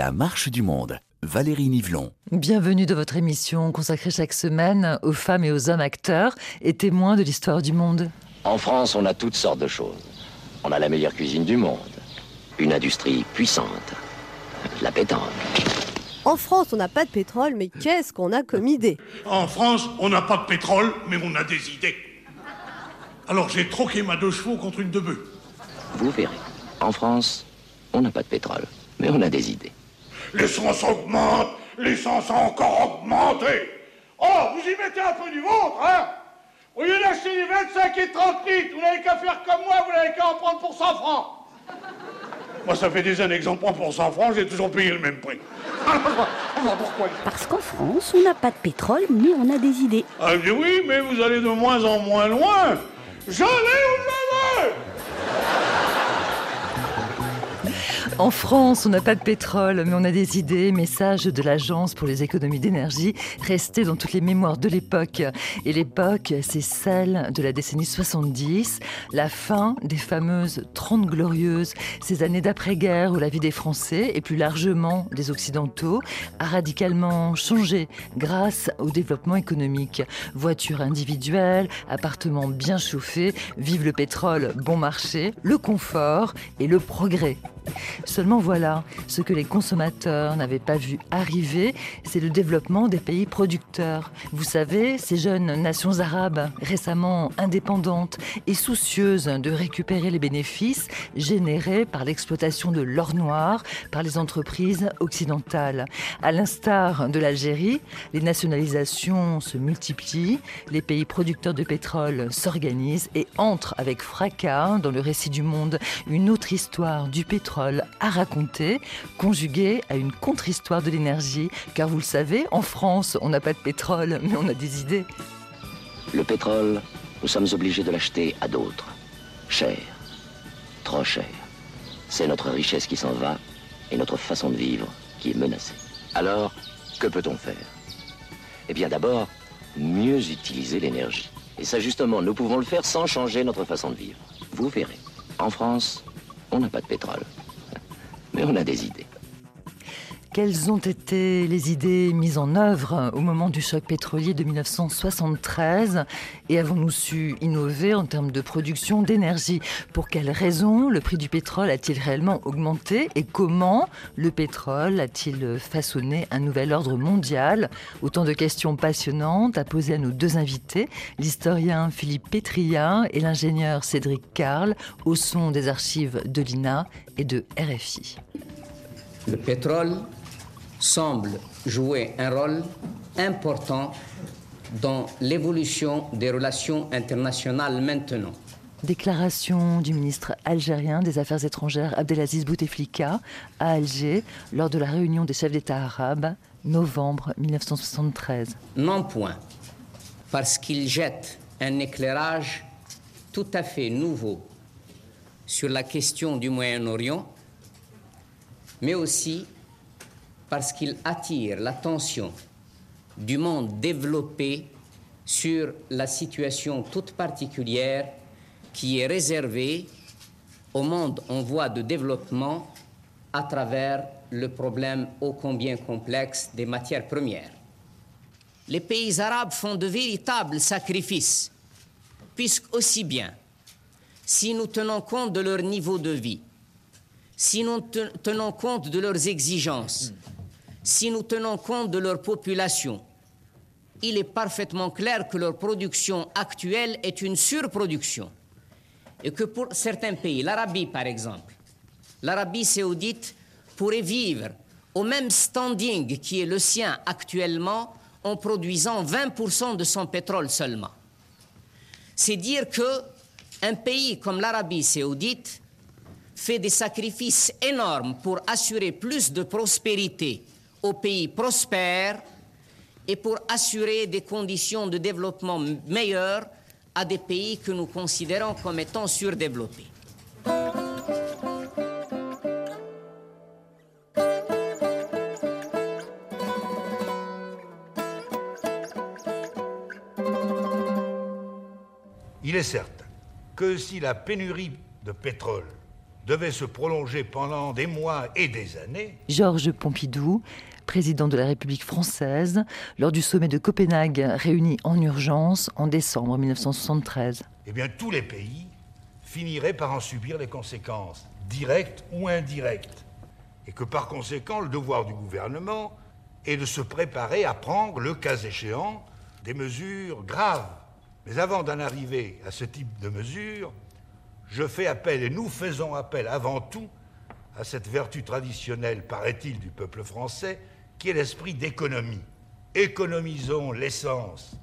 La marche du monde. Valérie Nivelon. Bienvenue dans votre émission consacrée chaque semaine aux femmes et aux hommes acteurs et témoins de l'histoire du monde. En France, on a toutes sortes de choses. On a la meilleure cuisine du monde, une industrie puissante, la pétanque. En France, on n'a pas de pétrole, mais qu'est-ce qu'on a comme idée? En France, on n'a pas de pétrole, mais on a des idées. Alors j'ai troqué ma deux chevaux contre une de bœuf. Vous verrez. En France, on n'a pas de pétrole, mais on a des idées. L'essence augmente, l'essence a encore augmenté. Oh, vous y mettez un peu du vôtre, hein? Au lieu d'acheter les 25 et 30 litres, vous n'avez qu'à faire comme moi, vous n'avez qu'à en prendre pour 100 francs. Moi, ça fait des années que j'en prends pour 100 francs, j'ai toujours payé le même prix. Pourquoi Parce qu'en France, on n'a pas de pétrole, mais on a des idées. Ah mais oui, mais vous allez de moins en moins loin. J'allais où je veux En France, on n'a pas de pétrole, mais on a des idées. Message de l'Agence pour les économies d'énergie, resté dans toutes les mémoires de l'époque. Et l'époque, c'est celle de la décennie 70, la fin des fameuses 30 glorieuses, ces années d'après-guerre où la vie des Français, et plus largement des Occidentaux, a radicalement changé grâce au développement économique. Voitures individuelles, appartements bien chauffés, vive le pétrole bon marché, le confort et le progrès. Seulement voilà, ce que les consommateurs n'avaient pas vu arriver, c'est le développement des pays producteurs. Vous savez, ces jeunes nations arabes, récemment indépendantes et soucieuses de récupérer les bénéfices générés par l'exploitation de l'or noir par les entreprises occidentales. À l'instar de l'Algérie, les nationalisations se multiplient, les pays producteurs de pétrole s'organisent et entrent avec fracas dans le récit du monde une autre histoire du pétrole à raconter, conjuguée à une contre-histoire de l'énergie. Car vous le savez, en France, on n'a pas de pétrole, mais on a des idées. Le pétrole, nous sommes obligés de l'acheter à d'autres. Cher. Trop cher. C'est notre richesse qui s'en va et notre façon de vivre qui est menacée. Alors, que peut-on faire? Eh bien d'abord, mieux utiliser l'énergie. Et ça justement, nous pouvons le faire sans changer notre façon de vivre. Vous verrez. En France, on n'a pas de pétrole. Mais on a des idées. Quelles ont été les idées mises en œuvre au moment du choc pétrolier de 1973 Et avons-nous su innover en termes de production d'énergie? Pour quelles raisons? Le prix du pétrole a-t-il réellement augmenté? Et comment le pétrole a-t-il façonné un nouvel ordre mondial? Autant de questions passionnantes à poser à nos deux invités, l'historien Philippe Pétria et l'ingénieur Cédric Carl, au son des archives de l'INA et de RFI. Le pétrole semble jouer un rôle important dans l'évolution des relations internationales maintenant. Déclaration du ministre algérien des Affaires étrangères Abdelaziz Bouteflika à Alger lors de la réunion des chefs d'État arabes, novembre 1973. Non point, parce qu'il jette un éclairage tout à fait nouveau sur la question du Moyen-Orient, mais aussi parce qu'il attire l'attention du monde développé sur la situation toute particulière qui est réservée au monde en voie de développement à travers le problème ô combien complexe des matières premières. Les pays arabes font de véritables sacrifices, puisque aussi bien, si nous tenons compte de leur niveau de vie, si nous tenons compte de leurs exigences, si nous tenons compte de leur population, il est parfaitement clair que leur production actuelle est une surproduction. Et que pour certains pays, l'Arabie par exemple, l'Arabie saoudite pourrait vivre au même standing qui est le sien actuellement en produisant 20% de son pétrole seulement. C'est dire que un pays comme l'Arabie saoudite fait des sacrifices énormes pour assurer plus de prospérité aux pays prospères et pour assurer des conditions de développement meilleures à des pays que nous considérons comme étant surdéveloppés. Il est certain que si la pénurie de pétrole devait se prolonger pendant des mois et des années, Georges Pompidou, président de la République française, lors du sommet de Copenhague réuni en urgence en décembre 1973. eh bien tous les pays finiraient par en subir les conséquences, directes ou indirectes. Et que par conséquent, le devoir du gouvernement est de se préparer à prendre, le cas échéant, des mesures graves. Mais avant d'en arriver à ce type de mesures, je fais appel, et nous faisons appel avant tout, à cette vertu traditionnelle, paraît-il, du peuple français, qui est l'esprit d'économie. Économisons l'essence,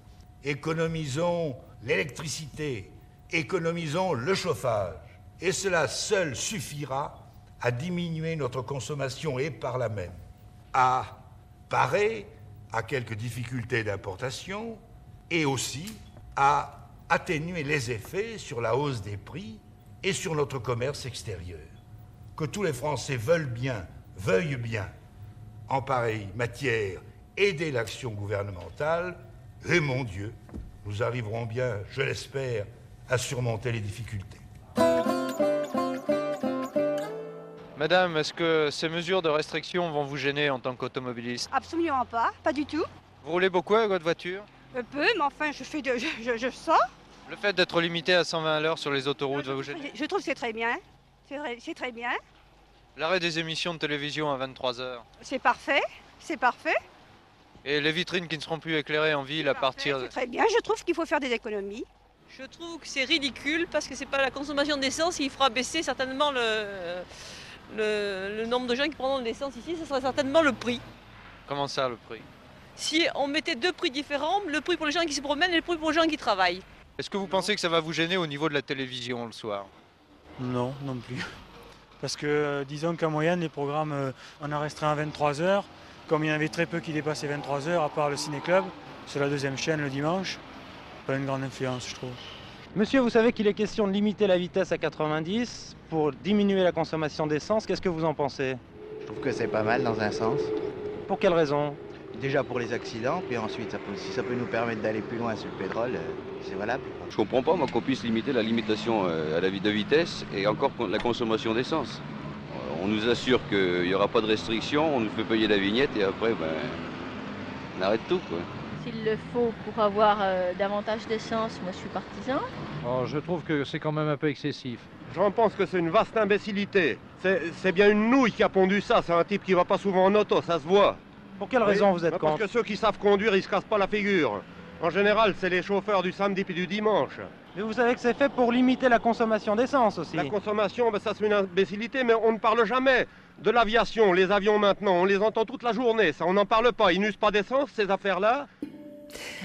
économisons l'électricité, économisons le chauffage. Et cela seul suffira à diminuer notre consommation et par là même à parer à quelques difficultés d'importation et aussi à atténuer les effets sur la hausse des prix et sur notre commerce extérieur. Que tous les Français veulent bien, veuillent bien, en pareille matière, aider l'action gouvernementale, et mon Dieu, nous arriverons bien, je l'espère, à surmonter les difficultés. Madame, est-ce que ces mesures de restriction vont vous gêner en tant qu'automobiliste? Absolument pas, pas du tout. Vous roulez beaucoup avec votre voiture? Un peu, mais enfin, je fais de, je, je, je sors. Le fait d'être limité à 120 à l'heure sur les autoroutes va vous gêner Je trouve que c'est très bien. C'est très, bien. L'arrêt des émissions de télévision à 23h C'est parfait. C'est parfait. et les vitrines qui ne seront plus éclairées en ville à partir de... C'est très bien. Je trouve qu'il faut faire des économies. Je trouve que c'est ridicule parce que c'est pas la consommation d'essence qui fera baisser certainement le, le, le nombre de gens qui prendront de l'essence ici, ce sera certainement le prix. Comment ça, le prix? Si on mettait deux prix différents, le prix pour les gens qui se promènent et le prix pour les gens qui travaillent. Est-ce que vous pensez que ça va vous gêner au niveau de la télévision le soir? Non, non plus. Parce que euh, disons qu'en moyenne, les programmes, euh, on a restreint à 23 heures. Comme il y en avait très peu qui dépassaient 23 heures, à part le ciné-club, sur la deuxième chaîne le dimanche, pas une grande influence, je trouve. Monsieur, vous savez qu'il est question de limiter la vitesse à 90 pour diminuer la consommation d'essence. Qu'est-ce que vous en pensez? Je trouve que c'est pas mal dans un sens. Pour quelle raison? Déjà pour les accidents, puis ensuite, ça peut- si ça peut nous permettre d'aller plus loin sur le pétrole, euh, c'est valable. Je comprends pas, moi, qu'on puisse limiter la limitation euh, à la vie de vitesse et encore la consommation d'essence. Euh, On nous assure qu'il n'y aura pas de restriction, on nous fait payer la vignette et après, ben, on arrête tout, quoi. S'il le faut pour avoir euh, davantage d'essence, moi je suis partisan. Oh, je trouve que c'est quand même un peu excessif. J'en pense que c'est une vaste imbécilité. C'est c'est bien une nouille qui a pondu ça. C'est un type qui va pas souvent en auto, ça se voit. Pour quelle raison vous êtes Bah, Parce contre que ceux qui savent conduire, ils se cassent pas la figure. En général, c'est les chauffeurs du samedi puis du dimanche. Mais vous savez que c'est fait pour limiter la consommation d'essence aussi. La consommation, ben, ça c'est une imbécilité, mais on ne parle jamais de l'aviation. Les avions maintenant, on les entend toute la journée. Ça, on n'en parle pas. Ils n'usent pas d'essence, ces affaires-là.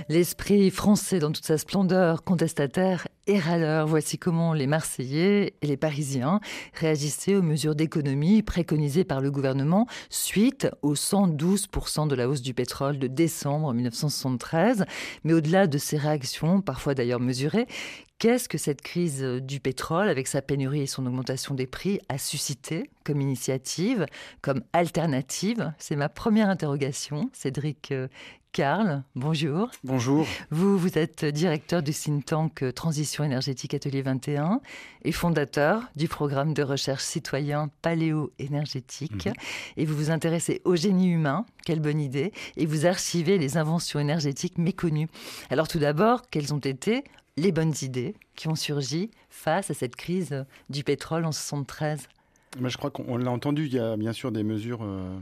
L'esprit français dans toute sa splendeur, contestataire et râleur. Voici comment les Marseillais et les Parisiens réagissaient aux mesures d'économie préconisées par le gouvernement suite aux 112% de la hausse du pétrole de décembre 1973. Mais au-delà de ces réactions, parfois d'ailleurs mesurées, Qu'est-ce que cette crise du pétrole, avec sa pénurie et son augmentation des prix, a suscité comme initiative, comme alternative? C'est ma première interrogation. Cédric euh, Karl, bonjour. Bonjour. Vous, vous êtes directeur du think tank Transition énergétique Atelier 21 et fondateur du programme de recherche citoyen Paléo-énergétique. Mhm. Et vous vous intéressez au génie humain, quelle bonne idée, et vous archivez les inventions énergétiques méconnues. Alors tout d'abord, quelles ont été les bonnes idées qui ont surgi face à cette crise du pétrole en 73 Moi, je crois qu'on l'a entendu, il y a bien sûr des mesures euh,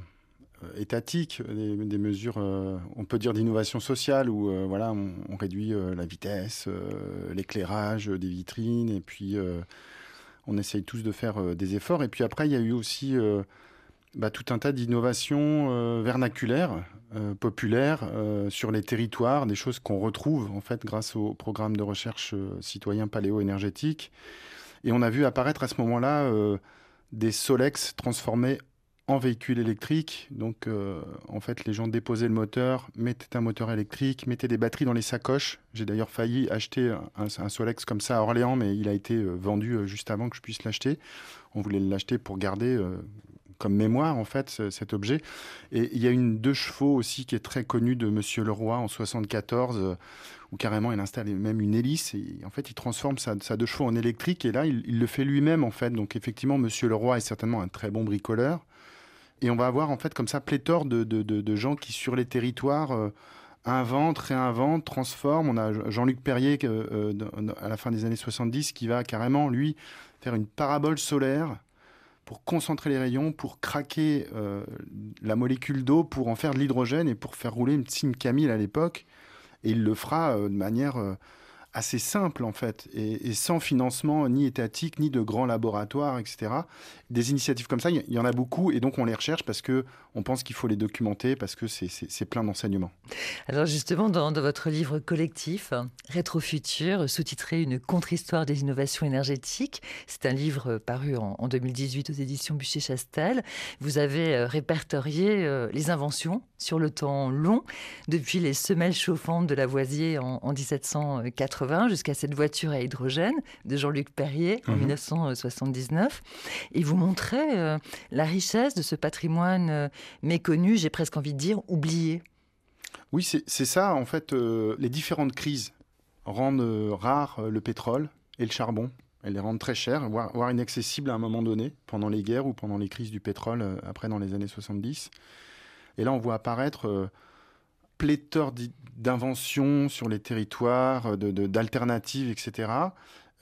euh, étatiques, des, mesures, euh, on peut dire d'innovation sociale, où euh, voilà, on, réduit la vitesse, l'éclairage des vitrines, et puis on essaye tous de faire des efforts. Et puis après, il y a eu aussi bah, tout un tas d'innovations vernaculaires, populaires, sur les territoires, des choses qu'on retrouve en fait grâce au programme de recherche citoyen paléo-énergétique. Et on a vu apparaître à ce moment-là des Solex transformés en véhicules électriques. Donc, euh, en fait, les gens déposaient le moteur, mettaient un moteur électrique, mettaient des batteries dans les sacoches. J'ai d'ailleurs failli acheter un, Solex comme ça à Orléans, mais il a été euh, vendu euh, juste avant que je puisse l'acheter. On voulait l'acheter pour garder, comme mémoire, en fait, ce- cet objet. Et il y a une deux chevaux aussi qui est très connue de Monsieur Leroy en 74, euh, où carrément il installe même une hélice. Et en fait, il transforme sa, sa deux chevaux en électrique. Et là, il, il le fait lui-même, en fait. Donc, effectivement, Monsieur Leroy est certainement un très bon bricoleur. Et on va avoir, en fait, comme ça, pléthore de, gens qui, sur les territoires, euh, inventent, réinventent, transforment. On a Jean-Luc Perrier, euh, à la fin des années 70, qui va carrément, lui, faire une parabole solaire pour concentrer les rayons, pour craquer euh, la molécule d'eau, pour en faire de l'hydrogène et pour faire rouler une Sim Camille à l'époque. Et il le fera euh, de manière assez simple, en fait, et, sans financement ni étatique, ni de grands laboratoires, etc. Des initiatives comme ça, il y- en a beaucoup, et donc on les recherche parce que on pense qu'il faut les documenter, parce que c'est- plein d'enseignements. Alors justement, dans, votre livre collectif, Rétrofutur, sous-titré Une contre-histoire des innovations énergétiques, c'est un livre paru en, en 2018 aux éditions Bûcher-Chastel. Vous avez euh, répertorié euh, les inventions sur le temps long, depuis les semelles chauffantes de Lavoisier en, en 1780 jusqu'à cette voiture à hydrogène de Jean-Luc Perrier en Mhm. 1979. Et vous montrez euh, la richesse de ce patrimoine euh, méconnu, j'ai presque envie de dire oublié. Oui, c'est ça, en fait, euh, les différentes crises rendent rare le pétrole et le charbon. Elles les rendent très chers, voire, voire inaccessibles à un moment donné, pendant les guerres ou pendant les crises du pétrole, après dans les années 70. Et là, on voit apparaître pléthore d'i- d'inventions sur les territoires, de- de- d'alternatives, etc.,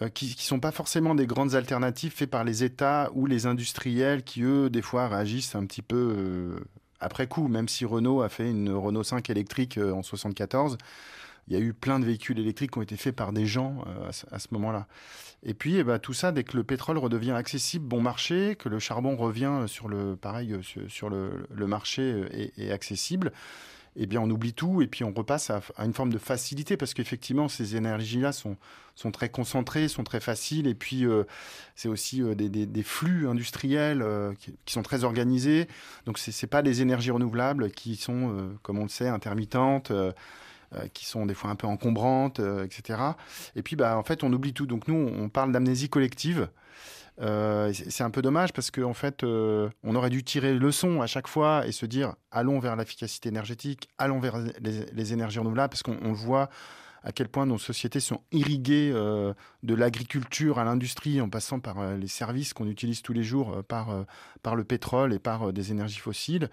euh, qui ne sont pas forcément des grandes alternatives faites par les États ou les industriels qui, eux, des fois, réagissent un petit peu euh, après coup. Même si Renault a fait une Renault 5 électrique euh, en 74, il y a eu plein de véhicules électriques qui ont été faits par des gens euh, à ce, moment-là. Et puis, eh ben, tout ça, dès que le pétrole redevient accessible, bon marché, que le charbon revient sur le, pareil, euh, sur, le, le marché euh, et accessible, eh bien, on oublie tout et puis on repasse à, une forme de facilité parce qu'effectivement, ces énergies-là sont, sont très concentrées, sont très faciles et puis euh, c'est aussi euh, des, flux industriels euh, qui, qui sont très organisés. Donc, c'est pas des énergies renouvelables qui sont, comme on le sait, intermittentes. qui sont des fois un peu encombrantes, etc. Et puis, bah, en fait, on oublie tout. Donc, nous, on parle d'amnésie collective. Euh, c'est un peu dommage parce qu'en en fait, euh, on aurait dû tirer leçon à chaque fois et se dire allons vers l'efficacité énergétique, allons vers les, énergies renouvelables, parce qu'on on le voit à quel point nos sociétés sont irriguées euh, de l'agriculture à l'industrie, en passant par les services qu'on utilise tous les jours, par, le pétrole et par des énergies fossiles,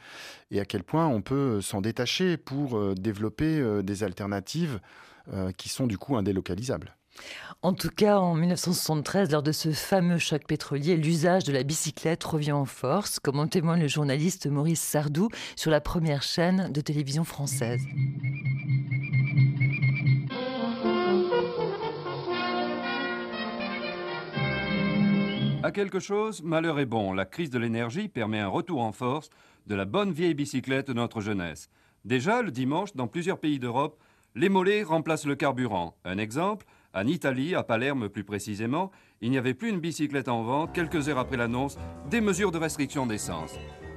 et à quel point on peut s'en détacher pour développer des alternatives qui sont du coup indélocalisables. En tout cas, en 1973, lors de ce fameux choc pétrolier, l'usage de la bicyclette revient en force, comme en témoigne le journaliste Maurice Sardou sur la première chaîne de télévision française. À quelque chose, malheur est bon. La crise de l'énergie permet un retour en force de la bonne vieille bicyclette de notre jeunesse. Déjà, le dimanche, dans plusieurs pays d'Europe, les mollets remplacent le carburant. Un exemple, en Italie, à Palerme plus précisément, il n'y avait plus une bicyclette en vente quelques heures après l'annonce des mesures de restriction d'essence.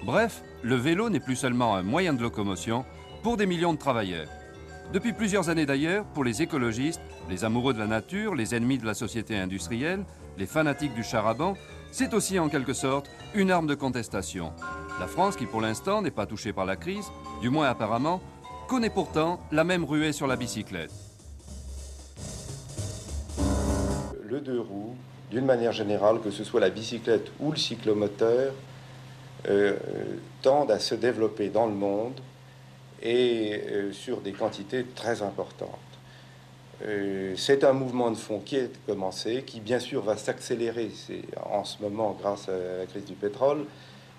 Bref, le vélo n'est plus seulement un moyen de locomotion pour des millions de travailleurs. Depuis plusieurs années d'ailleurs, pour les écologistes, les amoureux de la nature, les ennemis de la société industrielle, les fanatiques du char-à-banc, c'est aussi en quelque sorte une arme de contestation. La France, qui pour l'instant n'est pas touchée par la crise, du moins apparemment, connaît pourtant la même ruée sur la bicyclette. Le deux roues, d'une manière générale, que ce soit la bicyclette ou le cyclomoteur, euh, euh, tendent à se développer dans le monde et euh, sur des quantités très importantes. Euh, c'est un mouvement de fond qui est commencé, qui bien sûr va s'accélérer en ce moment grâce à la crise du pétrole,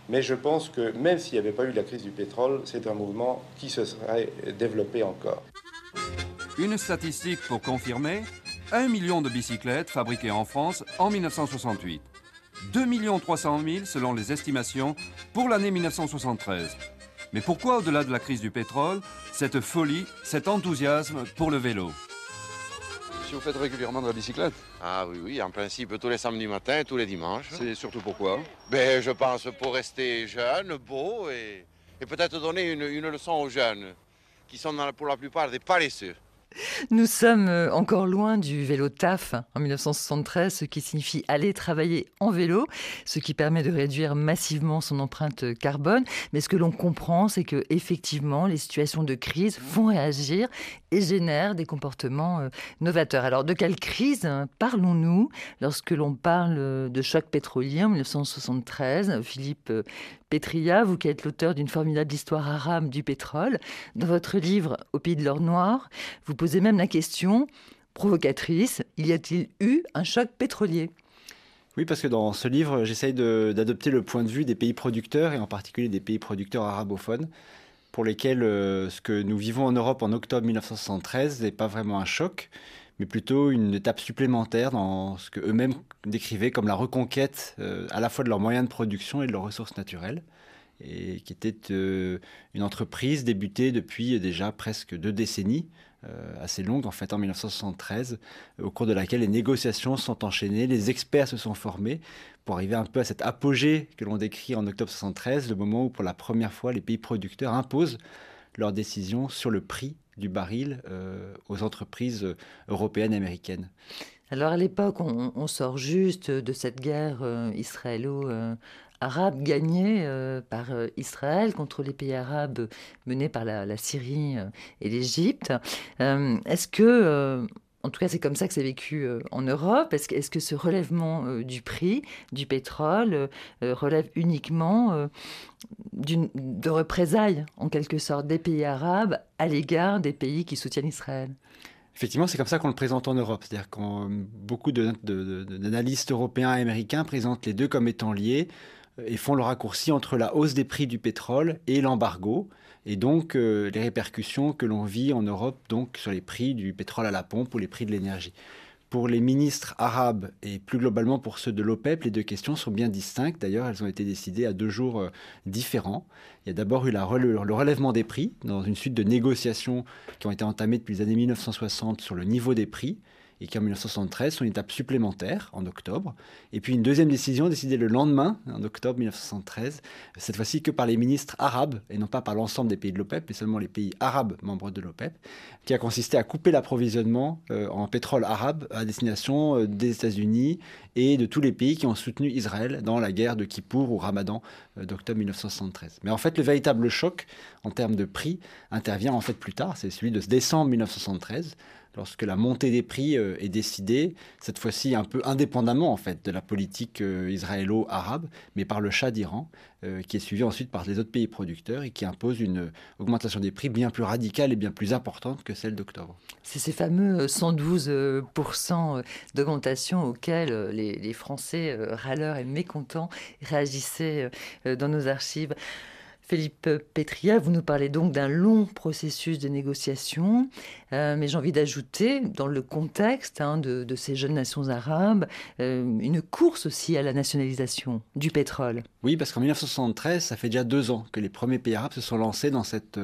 mais je pense que même s'il n'y avait pas eu la crise du pétrole, c'est un mouvement qui se serait développé encore. Une statistique pour confirmer 1 million de bicyclettes fabriquées en France en 1968. 2 300 000 selon les estimations pour l'année 1973. Mais pourquoi, au-delà de la crise du pétrole, cette folie, cet enthousiasme pour le vélo? Si vous faites régulièrement de la bicyclette? Ah oui, oui, en principe tous les samedis matins, tous les dimanches. C'est surtout pourquoi? Ben, je pense pour rester jeune, beau et, et peut-être donner une, une leçon aux jeunes qui sont dans la- pour la plupart des paresseux. Nous sommes euh, encore loin du vélo TAF hein, en 1973, ce qui signifie aller travailler en vélo, ce qui permet de réduire massivement son empreinte carbone. Mais ce que l'on comprend, c'est que effectivement, les situations de crise font réagir et génèrent des comportements euh, novateurs. Alors, de quelle crise hein, parlons-nous lorsque l'on parle de choc pétrolier en 1973 Philippe euh, Petria, vous qui êtes l'auteur d'une formidable histoire arabe du pétrole, dans votre livre Au pays de l'or noir, vous posez même la question provocatrice, y a-t-il eu un choc pétrolier? Oui, parce que dans ce livre, j'essaye d'adopter le point de vue des pays producteurs, et en particulier des pays producteurs arabophones, pour lesquels euh, ce que nous vivons en Europe en octobre 1973 n'est pas vraiment un choc, mais plutôt une étape supplémentaire dans ce que eux-mêmes décrivaient comme la reconquête euh, à la fois de leurs moyens de production et de leurs ressources naturelles, et qui était euh, une entreprise débutée depuis déjà presque deux décennies, assez longue en fait en 1973, au cours de laquelle les négociations sont enchaînées, les experts se sont formés pour arriver un peu à cet apogée que l'on décrit en octobre 1973, le moment où pour la première fois les pays producteurs imposent leurs décisions sur le prix du baril euh, aux entreprises européennes et américaines. Alors à l'époque, on, sort juste de cette guerre euh, israélo-arabe gagnée euh, par Israël contre les pays arabes menés par la, Syrie et l'Égypte. Est-ce que en tout cas, c'est comme ça que c'est vécu en Europe. Est-ce que, que, ce relèvement du prix du pétrole relève uniquement de représailles, en quelque sorte, des pays arabes à l'égard des pays qui soutiennent Israël? Effectivement, c'est comme ça qu'on le présente en Europe. C'est-à-dire quand beaucoup d'analystes européens et américains présentent les deux comme étant liés euh, et font le raccourci entre la hausse des prix du pétrole et l'embargo, et donc euh, les répercussions que l'on vit en Europe donc sur les prix du pétrole à la pompe ou les prix de l'énergie. Pour les ministres arabes et plus globalement pour ceux de l'OPEP, les deux questions sont bien distinctes. D'ailleurs, elles ont été décidées à deux jours euh, différents. Il y a d'abord eu le relèvement des prix dans une suite de négociations qui ont été entamées depuis les années 1960 sur le niveau des prix et qui en 1973 sont une étape supplémentaire en octobre. Et puis une deuxième décision décidée le lendemain, en octobre 1973, cette fois-ci que par les ministres arabes et non pas par l'ensemble des pays de l'OPEP, mais seulement les pays arabes membres de l'OPEP, qui a consisté à couper l'approvisionnement euh, en pétrole arabe à destination euh, des États-Unis et de tous les pays qui ont soutenu Israël dans la guerre de Kippour ou Ramadan euh, d'octobre 1973. Mais en fait, le véritable choc en termes de prix intervient en fait plus tard, c'est celui de décembre 1973 lorsque la montée des prix euh, est décidée, cette fois-ci un peu indépendamment en fait de la politique euh, israélo-arabe, mais par le Shah d'Iran, euh, qui est suivi ensuite par les autres pays producteurs et qui impose une augmentation des prix bien plus radicale et bien plus importante que celle d'octobre. C'est ces fameux 112% d'augmentation auxquels les, les Français râleurs et mécontents réagissaient dans nos archives. Philippe Petria, vous nous parlez donc d'un long processus de négociation, euh, mais j'ai envie d'ajouter, dans le contexte hein, de, ces jeunes nations arabes, euh, une course aussi à la nationalisation du pétrole. Oui, parce qu'en 1973, ça fait déjà deux ans que les premiers pays arabes se sont lancés dans cette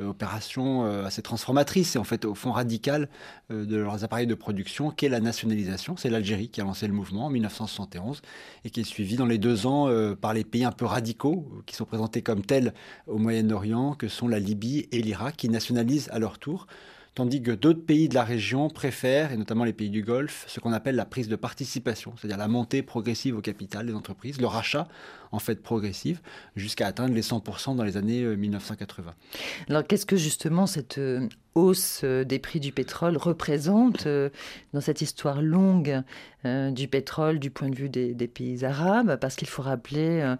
opération assez transformatrice et en fait au fond radicale de leurs appareils de production, qu'est la nationalisation. C'est l'Algérie qui a lancé le mouvement en 1971 et qui est suivi dans les deux ans par les pays un peu radicaux qui sont présentés comme tels au Moyen-Orient, que sont la Libye et l'Irak, qui nationalisent à leur tour, tandis que d'autres pays de la région préfèrent, et notamment les pays du Golfe, ce qu'on appelle la prise de participation, c'est-à-dire la montée progressive au capital des entreprises, le rachat en fait progressif, jusqu'à atteindre les 100% dans les années 1980. Euh, Alors qu'est-ce que justement cette euh, hausse euh, des prix du pétrole représente dans cette histoire longue du pétrole du point de vue des, pays arabes? Parce qu'il faut rappeler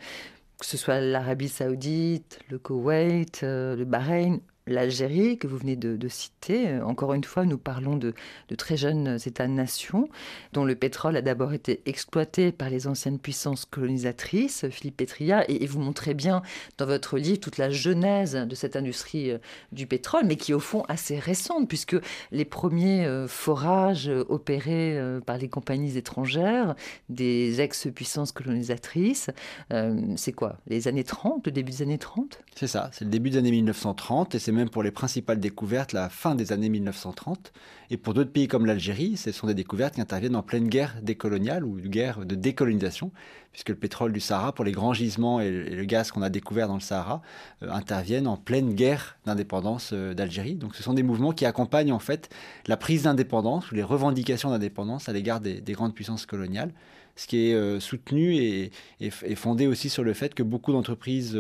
que ce soit l'Arabie saoudite, le Koweït, le Bahreïn, l'Algérie que vous venez de, citer. Euh, encore une fois, nous parlons de, très jeunes États-nations dont le pétrole a d'abord été exploité par les anciennes puissances colonisatrices, Philippe Petria, et, vous montrez bien dans votre livre toute la genèse de cette industrie euh, du pétrole, mais qui est au fond assez récente, puisque les premiers euh, forages opérés par les compagnies étrangères, des ex-puissances colonisatrices, c'est quoi? Les années 30, le début des années 30 C'est ça, c'est le début des années 1930, et c'est même pour les principales découvertes la fin des années 1930. Et pour d'autres pays comme l'Algérie, ce sont des découvertes qui interviennent en pleine guerre décoloniale ou guerre de décolonisation, puisque le pétrole du Sahara, pour les grands gisements et le gaz qu'on a découvert dans le Sahara, euh, interviennent en pleine guerre d'indépendance euh, d'Algérie. Donc ce sont des mouvements qui accompagnent en fait la prise d'indépendance ou les revendications d'indépendance à l'égard des grandes puissances coloniales ce qui est euh, soutenu et, fondé aussi sur le fait que beaucoup d'entreprises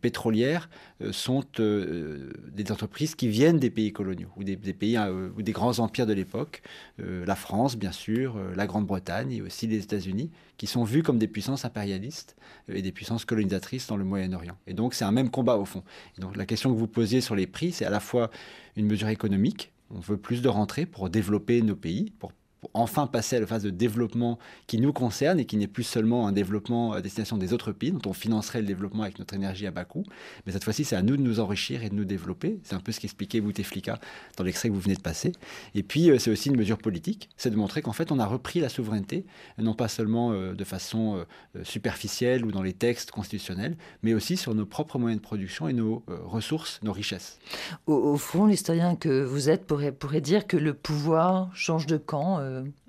pétrolières sont des entreprises qui viennent des pays coloniaux ou des, pays ou des grands empires de l'époque, la France bien sûr, la Grande-Bretagne et aussi les États-Unis, qui sont vus comme des puissances impérialistes et des puissances colonisatrices dans le Moyen-Orient. Et donc c'est un même combat au fond. donc la question que vous posiez sur les prix, c'est à la fois une mesure économique, on veut plus de rentrées pour développer nos pays, pour enfin passer à la phase de développement qui nous concerne et qui n'est plus seulement un développement à destination des autres pays dont on financerait le développement avec notre énergie à bas coût. Mais cette fois-ci, c'est à nous de nous enrichir et de nous développer. C'est un peu ce qu'expliquait Bouteflika dans l'extrait que vous venez de passer. Et puis, euh, c'est aussi une mesure politique. C'est de montrer qu'en fait, on a repris la souveraineté, non pas seulement euh, de façon euh, superficielle ou dans les textes constitutionnels, mais aussi sur nos propres moyens de production et nos ressources, nos richesses. Au, fond, l'historien que vous êtes pourrait, dire que le pouvoir change de camp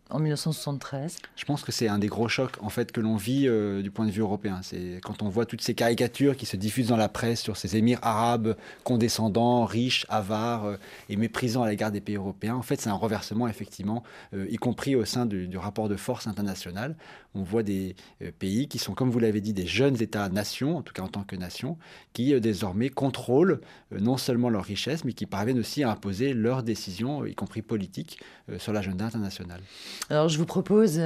en 1973 Je pense que c'est un des gros chocs en fait que l'on vit euh, du point de vue européen. C'est quand on voit toutes ces caricatures qui se diffusent dans la presse sur ces émirs arabes condescendants, riches, avares euh, et méprisants à l'égard des pays européens. En fait, c'est un renversement effectivement, y compris au sein du, du, rapport de force international on voit des euh, pays qui sont, comme vous l'avez dit, des jeunes États-nations, en tout cas en tant que nation, qui euh, désormais contrôlent euh, non seulement leurs richesses, mais qui parviennent aussi à imposer leurs décisions, y compris politiques, sur l'agenda international. Alors je vous propose,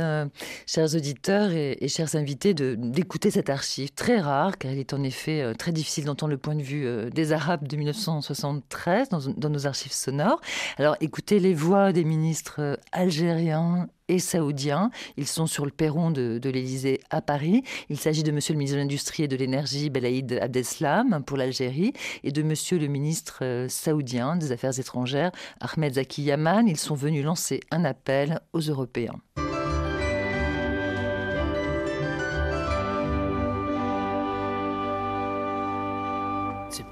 chers auditeurs et, chers invités, d'écouter cette archive très rare, car il est en effet très difficile d'entendre le point de vue des Arabes de 1973 dans, dans nos archives sonores. Alors écoutez les voix des ministres algériens, et saoudiens. Ils sont sur le perron de, l'Élysée à Paris. Il s'agit de Monsieur le ministre de l'Industrie et de l'Énergie, Belaïd Abdeslam, pour l'Algérie, et de Monsieur le ministre euh, saoudien des Affaires étrangères, Ahmed Zaki Yaman. Ils sont venus lancer un appel aux Européens.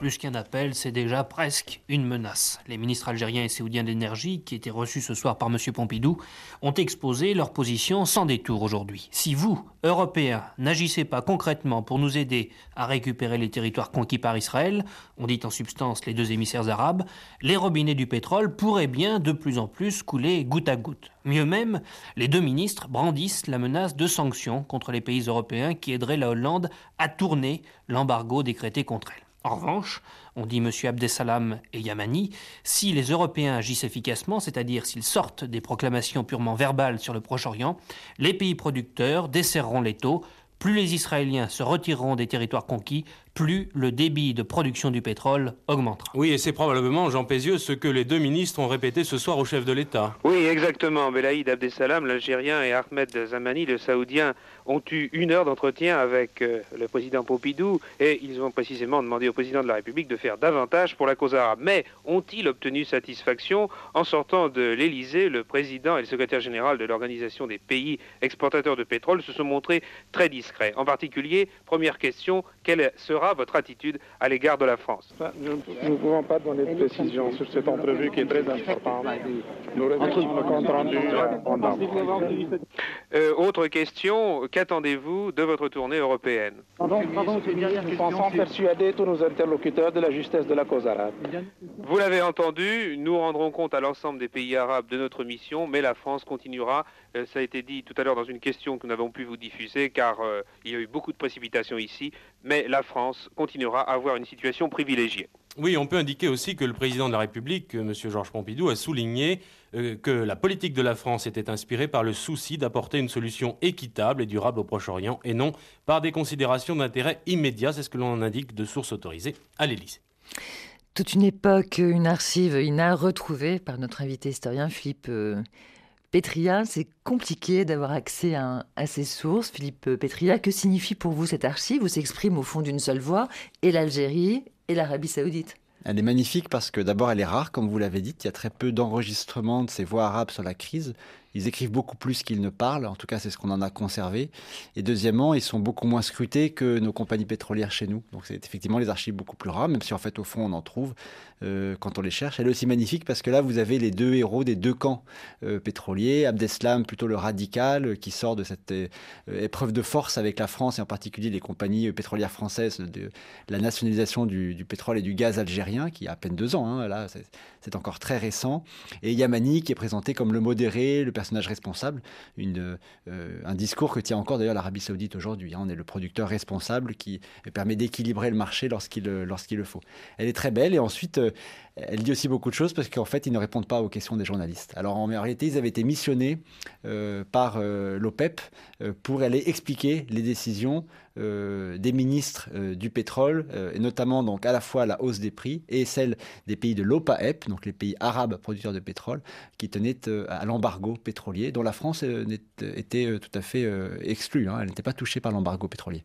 Plus qu'un appel, c'est déjà presque une menace. Les ministres algériens et saoudiens d'énergie, qui étaient reçus ce soir par M. Pompidou, ont exposé leur position sans détour aujourd'hui. Si vous, Européens, n'agissez pas concrètement pour nous aider à récupérer les territoires conquis par Israël, on dit en substance les deux émissaires arabes, les robinets du pétrole pourraient bien de plus en plus couler goutte à goutte. Mieux même, les deux ministres brandissent la menace de sanctions contre les pays européens qui aideraient la Hollande à tourner l'embargo décrété contre elle. En revanche, on dit M. Abdesalam et Yamani, si les Européens agissent efficacement, c'est-à-dire s'ils sortent des proclamations purement verbales sur le Proche-Orient, les pays producteurs desserreront les taux, plus les Israéliens se retireront des territoires conquis, plus le débit de production du pétrole augmentera. Oui, et c'est probablement, Jean Pézieux, ce que les deux ministres ont répété ce soir au chef de l'État. Oui, exactement. Belaïd Abdesalam, l'Algérien, et Ahmed Zamani, le Saoudien, ont eu une heure d'entretien avec euh, le président Pompidou et ils ont précisément demandé au président de la République de faire davantage pour la cause arabe. Mais ont-ils obtenu satisfaction En sortant de l'Élysée, le président et le secrétaire général de l'Organisation des pays exportateurs de pétrole se sont montrés très discrets. En particulier, première question, quelle sera votre attitude à l'égard de la France Nous ne pouvons pas donner de précisions sur cette entrevue qui est très importante. Nous remercions le compte rendu euh, Autre question, qu'attendez-vous de votre tournée européenne? Nous pensons persuader tous nos interlocuteurs de la justesse de la cause arabe. Vous l'avez entendu, nous rendrons compte à l'ensemble des pays arabes de notre mission, mais la France continuera. Euh, ça a été dit tout à l'heure dans une question que nous n'avons pu vous diffuser, car euh, il y a eu beaucoup de précipitations ici, mais la France continuera à avoir une situation privilégiée. Oui, on peut indiquer aussi que le président de la République, M. Georges Pompidou, a souligné euh, que la politique de la France était inspirée par le souci d'apporter une solution équitable et durable au Proche-Orient et non par des considérations d'intérêt immédiat, c'est ce que l'on indique de sources autorisées à l'Élysée. Toute une époque, une archive a retrouvée par notre invité historien Philippe euh, Petria. C'est compliqué d'avoir accès à, ces sources. Philippe Petria, que signifie pour vous cette archive où s'exprime au fond d'une seule voix et l'Algérie et l'Arabie saoudite? Elle est magnifique parce que d'abord elle est rare, comme vous l'avez dit, il y a très peu d'enregistrements de ces voix arabes sur la crise. Ils écrivent beaucoup plus qu'ils ne parlent, en tout cas c'est ce qu'on en a conservé. Et deuxièmement, ils sont beaucoup moins scrutés que nos compagnies pétrolières chez nous. Donc c'est effectivement les archives beaucoup plus rares, même si en fait au fond on en trouve euh, quand on les cherche. Elle est aussi magnifique parce que là vous avez les deux héros des deux camps euh, pétroliers. Abdeslam, plutôt le radical, euh, qui sort de cette épreuve de force avec la France et en particulier les compagnies pétrolières françaises de la nationalisation du, pétrole et du gaz algérien, qui a à peine deux ans. Hein. là, c'est encore très récent. Et Yamani qui est présenté comme le modéré, le personnage responsable, une, un discours que tient encore d'ailleurs l'Arabie Saoudite aujourd'hui. Hein. On est le producteur responsable qui permet d'équilibrer le marché lorsqu'il lorsqu'il le faut. Elle est très belle et ensuite elle dit aussi beaucoup de choses parce qu'en fait, ils ne répondent pas aux questions des journalistes. Alors en réalité, ils avaient été missionnés euh, par euh, l'OPEP euh, pour aller expliquer les décisions des ministres du pétrole, et notamment donc à la fois la hausse des prix et celle des pays de l'OPAEP, donc les pays arabes producteurs de pétrole, qui tenaient à l'embargo pétrolier, dont la France était tout à fait exclue. Hein. elle n'était pas touchée par l'embargo pétrolier.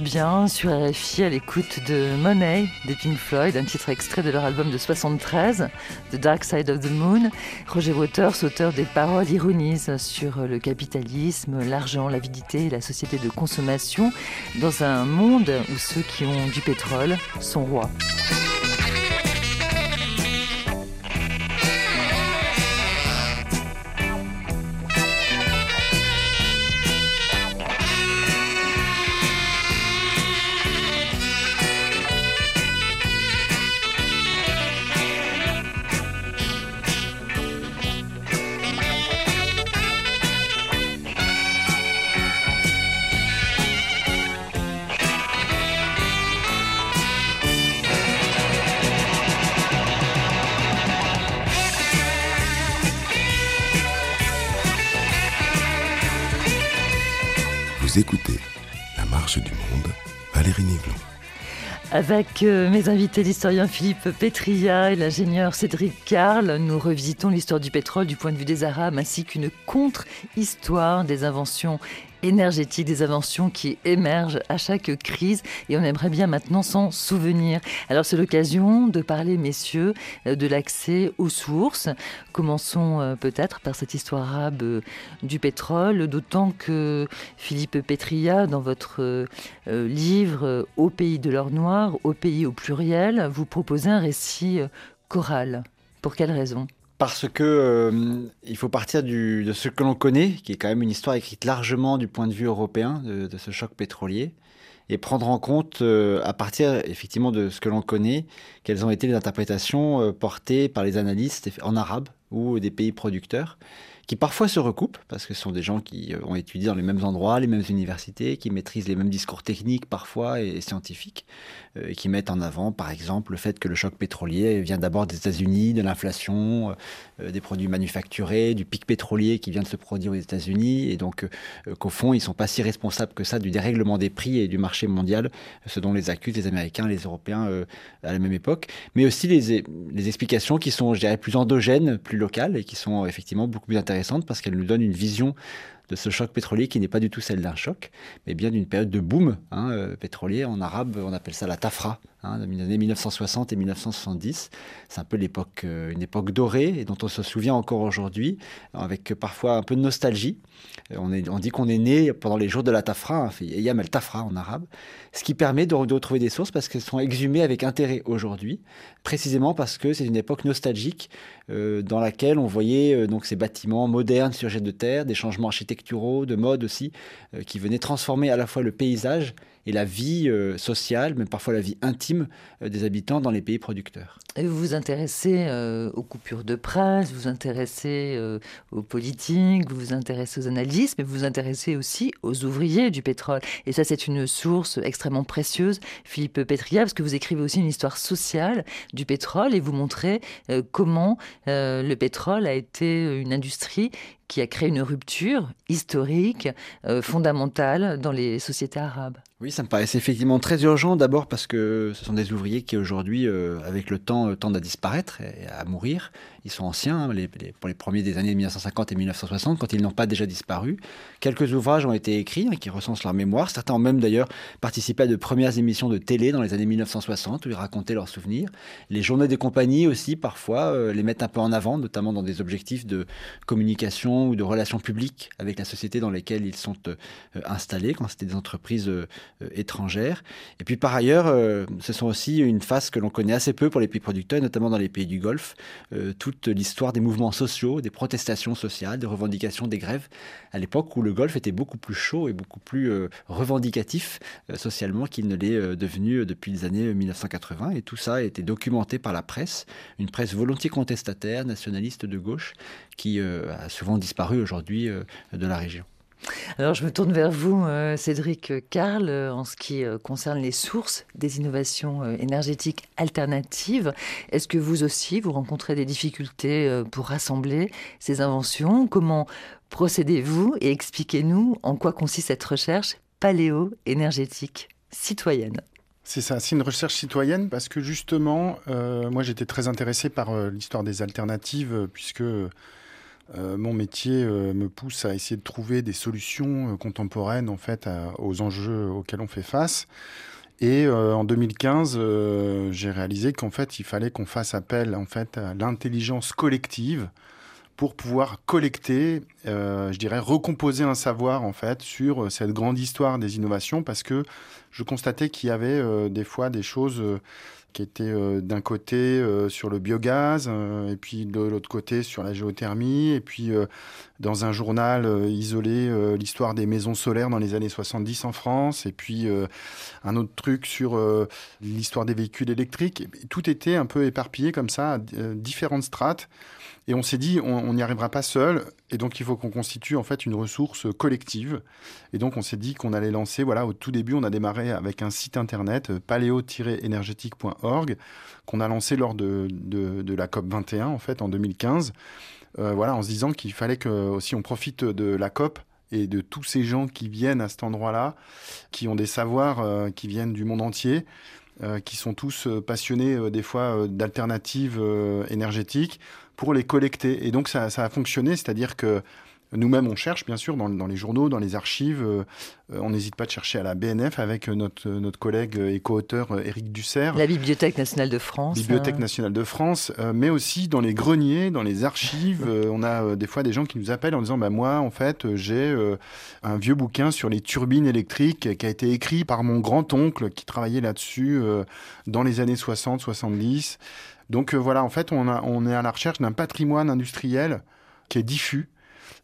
Bien sur RFI à l'écoute de Money des Pink Floyd, un titre extrait de leur album de 73, The Dark Side of the Moon. Roger Waters, auteur des paroles, ironisent sur le capitalisme, l'argent, l'avidité et la société de consommation dans un monde où ceux qui ont du pétrole sont rois. Avec euh, mes invités, l'historien Philippe Petria et l'ingénieur Cédric Carl, nous revisitons l'histoire du pétrole du point de vue des Arabes ainsi qu'une contre-histoire des inventions énergétique, des inventions qui émergent à chaque crise et on aimerait bien maintenant s'en souvenir. Alors c'est l'occasion de parler, messieurs, euh, de l'accès aux sources. Commençons euh, peut-être par cette histoire arabe euh, du pétrole, d'autant que Philippe Petria, dans votre livre Au pays de l'or noir, au pays au pluriel, vous proposez un récit choral. Pour quelle raison? Parce que euh, il faut partir de ce que l'on connaît, qui est quand même une histoire écrite largement du point de vue européen de, ce choc pétrolier, et prendre en compte, euh, à partir effectivement de ce que l'on connaît, quelles ont été les interprétations euh, portées par les analystes en arabe ou des pays producteurs qui parfois se recoupent, parce que ce sont des gens qui ont étudié dans les mêmes endroits, les mêmes universités, qui maîtrisent les mêmes discours techniques parfois et, scientifiques, et qui mettent en avant, par exemple, le fait que le choc pétrolier vient d'abord des États-Unis, de l'inflation, euh, des produits manufacturés, du pic pétrolier qui vient de se produire aux États-Unis, et donc qu'au fond, ils ne sont pas si responsables que ça du dérèglement des prix et du marché mondial, ce dont les accusent les Américains, les Européens à la même époque, mais aussi les, les explications qui sont, je dirais, plus endogènes, plus locales, et qui sont effectivement beaucoup plus intéressantes parce qu'elle nous donne une vision de ce choc pétrolier qui n'est pas du tout celle d'un choc, mais bien d'une période de boom hein, euh, pétrolier. En arabe, on appelle ça la tafra, hein, de les années 1960 et 1970. C'est un peu l'époque, euh, une époque dorée et dont on se souvient encore aujourd'hui, avec parfois un peu de nostalgie. Euh, on, est, on dit qu'on est né pendant les jours de la tafra, hein, Yam el tafra en arabe, ce qui permet de, retrouver des sources parce qu'elles sont exhumées avec intérêt aujourd'hui, précisément parce que c'est une époque nostalgique dans laquelle on voyait donc ces bâtiments modernes sur jet de terre, des changements architecturaux, de mode aussi, qui venaient transformer à la fois le paysage et la vie euh, sociale, mais parfois la vie intime euh, des habitants dans les pays producteurs. Vous vous intéressez euh, aux coupures de presse, vous vous intéressez aux politiques, vous vous intéressez aux analystes, mais vous vous intéressez aussi aux ouvriers du pétrole. Et ça, c'est une source extrêmement précieuse, Philippe Petria, parce que vous écrivez aussi une histoire sociale du pétrole et vous montrez comment le pétrole a été une industrie qui a créé une rupture historique, fondamentale dans les sociétés arabes. Oui, ça me paraissait effectivement très urgent, d'abord parce que ce sont des ouvriers qui aujourd'hui, euh, avec le temps, euh, tendent à disparaître et à mourir. Ils sont anciens, pour les premiers des années 1950 et 1960, quand ils n'ont pas déjà disparu. Quelques ouvrages ont été écrits hein, qui recensent leur mémoire. Certains ont même d'ailleurs participé à de premières émissions de télé dans les années 1960 où ils racontaient leurs souvenirs. Les journées des compagnies aussi, parfois, euh, les mettent un peu en avant, notamment dans des objectifs de communication ou de relations publiques avec la société dans laquelle ils sont installés, quand c'était des entreprises euh, étrangères. Et puis par ailleurs, euh, ce sont aussi une phase que l'on connaît assez peu pour les pays producteurs, notamment dans les pays du Golfe, euh, l'histoire des mouvements sociaux, des protestations sociales, des revendications, des grèves, à l'époque où le Golfe était beaucoup plus chaud et beaucoup plus revendicatif socialement qu'il ne l'est devenu depuis les années 1980. Et tout ça a été documenté par la presse, une presse volontiers contestataire, nationaliste de gauche, qui a souvent disparu aujourd'hui de la région. Alors je me tourne vers vous, euh, Cédric Karl, euh, en ce qui euh, concerne les sources des innovations énergétiques alternatives. Est-ce que vous aussi, vous rencontrez des difficultés pour rassembler ces inventions? Comment procédez-vous et expliquez-nous en quoi consiste cette recherche paléo-énergétique citoyenne? C'est ça, c'est une recherche citoyenne parce que justement, moi j'étais très intéressé par l'histoire des alternatives puisque euh, mon métier euh, me pousse à essayer de trouver des solutions euh, contemporaines en fait aux enjeux auxquels on fait face. Et en 2015, j'ai réalisé qu'en fait, il fallait qu'on fasse appel en fait à l'intelligence collective pour pouvoir collecter, je dirais, recomposer un savoir en fait sur cette grande histoire des innovations, parce que je constatais qu'il y avait des fois des choses qui était euh, d'un côté euh, sur le biogaz, euh, et puis de l'autre côté sur la géothermie, et puis dans un journal isolé l'histoire des maisons solaires dans les années 70 en France, et puis un autre truc sur l'histoire des véhicules électriques. tout était un peu éparpillé comme ça, à différentes strates. Et on s'est dit, on n'y arrivera pas seul, et donc il faut qu'on constitue en fait une ressource collective. Et donc on s'est dit qu'on allait lancer, voilà, au tout début, on a démarré avec un site internet, euh, paléo-énergétique.org, qu'on a lancé lors de, de, la COP 21 en fait en 2015. Euh, voilà, en se disant qu'il fallait que aussi on profite de la COP et de tous ces gens qui viennent à cet endroit-là, qui ont des savoirs euh, qui viennent du monde entier, qui sont tous passionnés des fois d'alternatives énergétiques pour les collecter. Et donc ça, a fonctionné, c'est-à-dire que Nous-mêmes, on cherche, bien sûr, dans, dans, les journaux, dans les archives. Euh, on n'hésite pas de chercher à la BNF avec notre, notre collègue et co-auteur Éric Dussert. La Bibliothèque nationale de France. Bibliothèque nationale de France, mais aussi dans les greniers, dans les archives. on a des fois des gens qui nous appellent en disant bah, Moi, en fait, j'ai un vieux bouquin sur les turbines électriques qui a été écrit par mon grand-oncle qui travaillait là-dessus dans les années 60-70. Donc voilà, en fait, on, a, on est à la recherche d'un patrimoine industriel qui est diffus,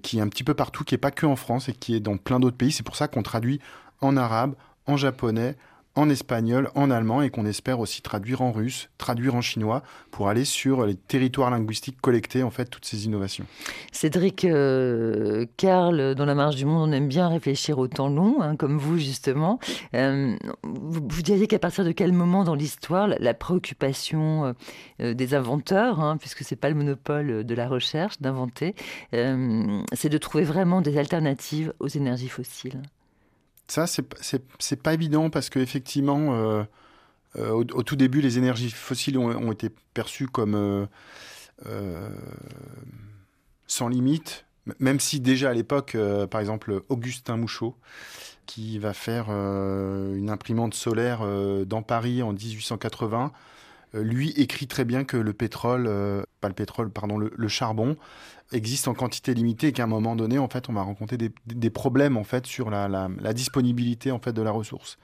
qui est un petit peu partout, qui n'est pas que en France et qui est dans plein d'autres pays. C'est pour ça qu'on traduit en arabe, en japonais, en espagnol, en allemand et qu'on espère aussi traduire en russe, traduire en chinois pour aller sur les territoires linguistiques collectés en fait toutes ces innovations. Cédric euh, Karl, dans la marge du monde, on aime bien réfléchir au temps long, hein, comme vous justement. Euh, vous, diriez qu'à partir de quel moment dans l'histoire la, préoccupation euh, des inventeurs, hein, puisque c'est pas le monopole de la recherche d'inventer, c'est de trouver vraiment des alternatives aux énergies fossiles? Ça, c'est pas évident parce qu'effectivement, euh, euh, au, tout début, les énergies fossiles ont, été perçues comme euh, sans limite, même si déjà à l'époque, par exemple, Augustin Mouchot, qui va faire une imprimante solaire dans Paris en 1880, lui écrit très bien que le pétrole, pas le pétrole, pardon, le charbon, existe en quantité limitée et qu'à un moment donné, en fait, on va rencontrer des, problèmes en fait sur la, disponibilité en fait de la ressource.